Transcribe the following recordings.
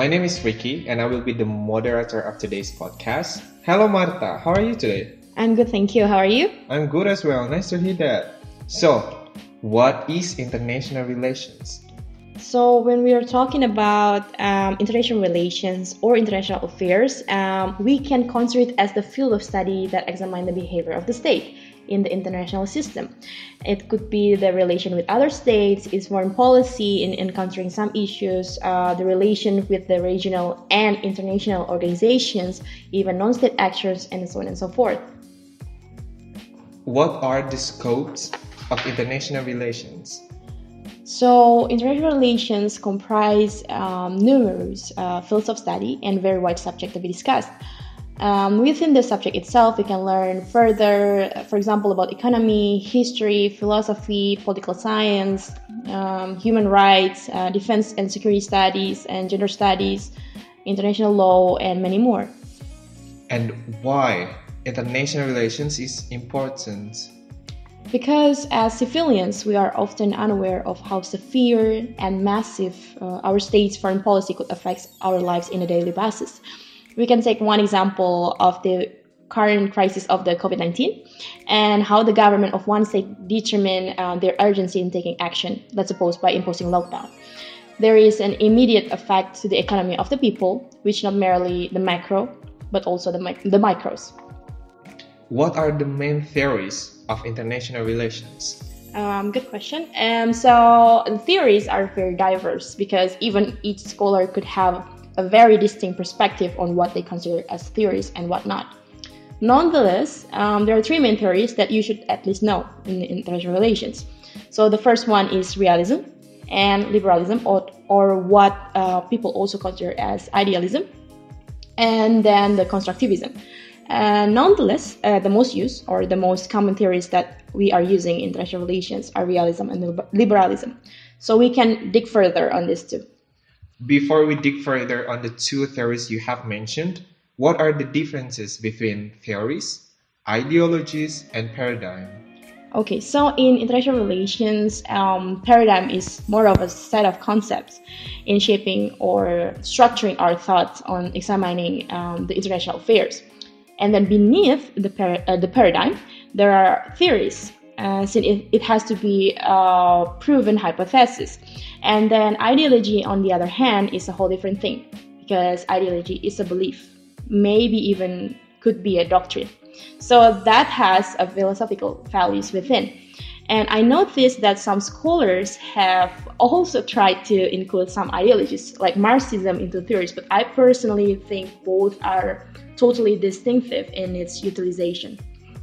My name is Ricky, and I will be the moderator of today's podcast. Hello, Marta. How are you today? I'm good, thank you. How are you? I'm good as well. Nice to hear that. So, what is international relations? So, when we are talking about um, international relations or international affairs, um, we can consider it as the field of study that examines the behavior of the state in the international system. It could be the relation with other states, its foreign policy in encountering some issues, uh, the relation with the regional and international organizations, even non state actors, and so on and so forth. What are the scopes of international relations? So, international relations comprise um, numerous uh, fields of study and very wide subject to be discussed. Um, within the subject itself, we can learn further, for example, about economy, history, philosophy, political science, um, human rights, uh, defense and security studies, and gender studies, international law, and many more. And why international relations is important? Because as civilians, we are often unaware of how severe and massive uh, our state's foreign policy could affect our lives in a daily basis. We can take one example of the current crisis of the COVID 19 and how the government of one state determine uh, their urgency in taking action, let's suppose by imposing lockdown. There is an immediate effect to the economy of the people, which not merely the macro, but also the, the micros. What are the main theories of international relations? Um, good question. Um, so the theories are very diverse because even each scholar could have a very distinct perspective on what they consider as theories and what not. Nonetheless, um, there are three main theories that you should at least know in international relations. So the first one is realism and liberalism, or, or what uh, people also consider as idealism, and then the constructivism. Uh, nonetheless, uh, the most used or the most common theories that we are using in international relations are realism and liberalism. So we can dig further on this too. Before we dig further on the two theories you have mentioned, what are the differences between theories, ideologies, and paradigm? Okay, so in international relations, um, paradigm is more of a set of concepts in shaping or structuring our thoughts on examining um, the international affairs. And then beneath the, par- uh, the paradigm, there are theories uh, since it, it, has to be a proven hypothesis. And then ideology, on the other hand, is a whole different thing because ideology is a belief, maybe even could be a doctrine. So that has a philosophical values within. And I noticed that some scholars have also tried to include some ideologies like Marxism into theories, but I personally think both are totally distinctive in its utilization.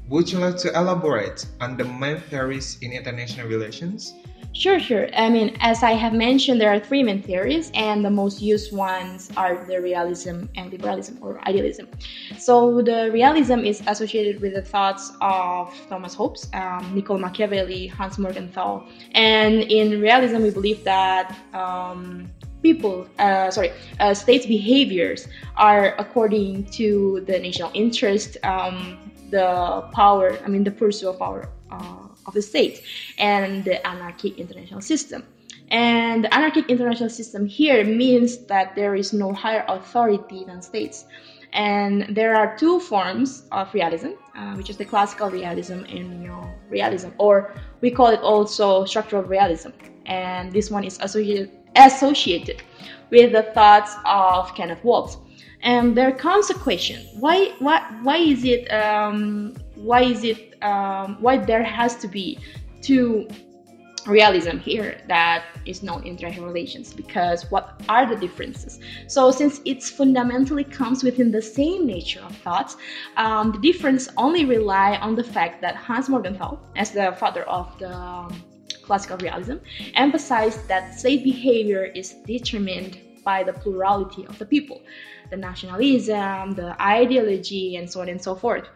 Would you like to elaborate on the main theories in international relations? Sure, sure. I mean, as I have mentioned, there are three main theories, and the most used ones are the realism and liberalism or idealism. So, the realism is associated with the thoughts of Thomas Hobbes, um, Niccolo Machiavelli, Hans Morgenthau, and in realism, we believe that um, people, uh, sorry, uh, states' behaviors are according to the national interest. Um, the power, I mean, the pursuit of power uh, of the state and the anarchic international system. And the anarchic international system here means that there is no higher authority than states. And there are two forms of realism, uh, which is the classical realism and neo realism, or we call it also structural realism. And this one is associated, associated with the thoughts of Kenneth Waltz and there comes a question why why why is it um, why is it um, why there has to be two realism here that is international relations? Because what are the differences? So since it's fundamentally comes within the same nature of thoughts um, the difference only rely on the fact that hans morgenthau as the father of the um, classical realism emphasized that state behavior is determined by the plurality of the people the nationalism, the ideology, and so on and so forth.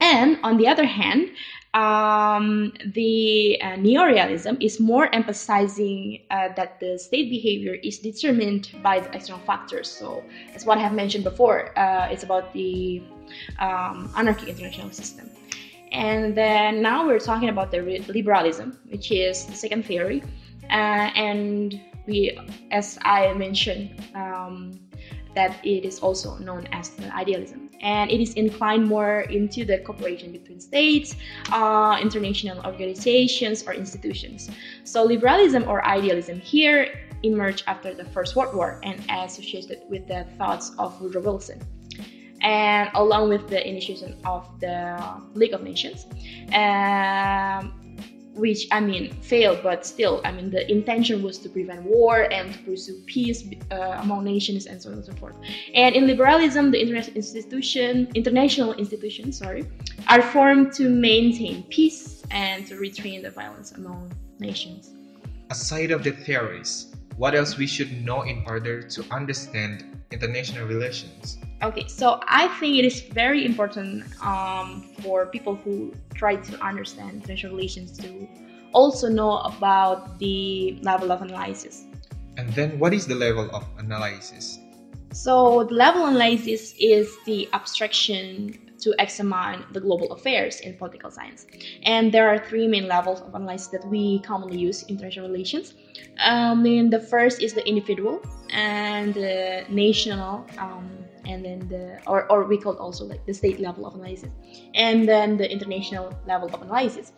And on the other hand, um, the uh, neorealism is more emphasizing uh, that the state behavior is determined by the external factors. So, as what I have mentioned before, uh, it's about the um, anarchic international system. And then now we're talking about the liberalism, which is the second theory. Uh, and we, as I mentioned, um, that it is also known as the idealism. And it is inclined more into the cooperation between states, uh, international organizations, or institutions. So, liberalism or idealism here emerged after the First World War and associated with the thoughts of Woodrow Wilson and along with the initiation of the League of Nations. Um, which I mean failed, but still, I mean the intention was to prevent war and to pursue peace uh, among nations and so on and so forth. And in liberalism, the international institution, international institutions, sorry, are formed to maintain peace and to restrain the violence among nations. Aside of the theories, what else we should know in order to understand international relations? Okay, so I think it is very important um, for people who try to understand international relations to also know about the level of analysis. And then, what is the level of analysis? So, the level analysis is the abstraction to examine the global affairs in political science. And there are three main levels of analysis that we commonly use in international relations. Um, and the first is the individual and the national um, and then the or, or we call also like the state level of analysis and then the international level of analysis.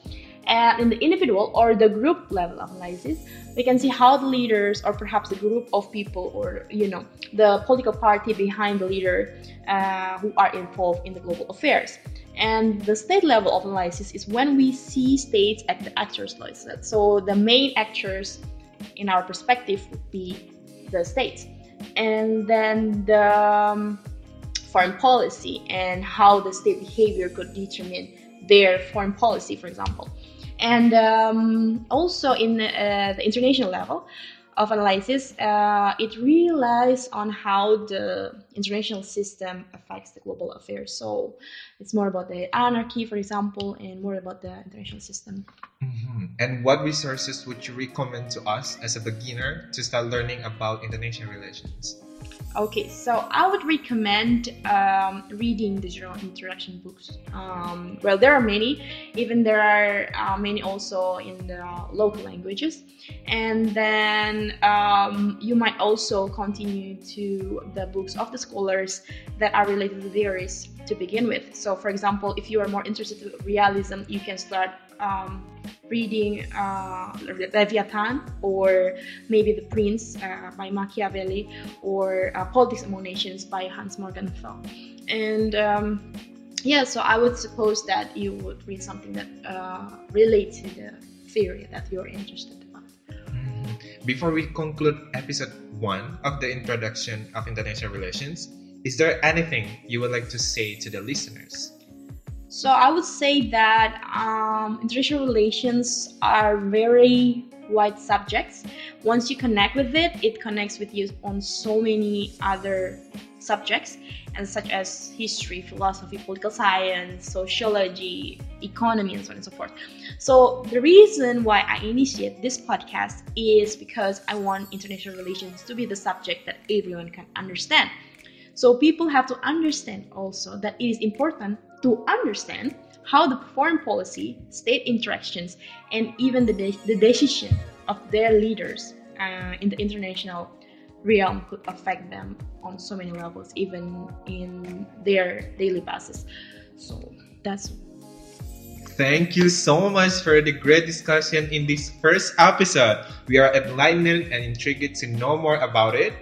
And in the individual or the group level of analysis we can see how the leaders or perhaps the group of people or you know the political party behind the leader uh, who are involved in the global affairs. And the state level of analysis is when we see states at the actors list so the main actors in our perspective would be the states and then the um, foreign policy and how the state behavior could determine their foreign policy, for example. And um, also in uh, the international level of analysis, uh, it relies on how the international system affects the global affairs. So it's more about the anarchy, for example, and more about the international system. Mm-hmm. And what resources would you recommend to us as a beginner to start learning about international relations? Okay, so I would recommend um, reading the general introduction books. Um, well, there are many, even there are uh, many also in the local languages. And then um, you might also continue to the books of the scholars that are related to theories to begin with. So, for example, if you are more interested in realism, you can start um, reading uh, Leviathan or maybe The Prince uh, by Machiavelli or uh, Politics Among Nations by Hans Morgenthau. And um, yeah, so I would suppose that you would read something that uh, relates to the theory that you're interested about. Mm-hmm. Before we conclude episode one of the introduction of international relations, is there anything you would like to say to the listeners? So I would say that um, international relations are very wide subjects. Once you connect with it, it connects with you on so many other subjects, and such as history, philosophy, political science, sociology, economy, and so on and so forth. So the reason why I initiate this podcast is because I want international relations to be the subject that everyone can understand. So people have to understand also that it is important to understand how the foreign policy, state interactions, and even the, de- the decision of their leaders uh, in the international realm could affect them on so many levels, even in their daily basis. So that's. Thank you so much for the great discussion in this first episode. We are enlightened and intrigued to know more about it.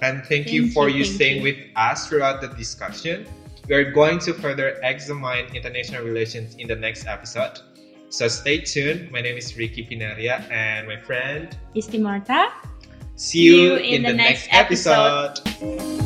And thank, thank you for you, you staying you. with us throughout the discussion. We are going to further examine international relations in the next episode. So stay tuned. My name is Ricky Pinaria and my friend Isti Marta. See you, See you in, in, the, the next, next episode. episode.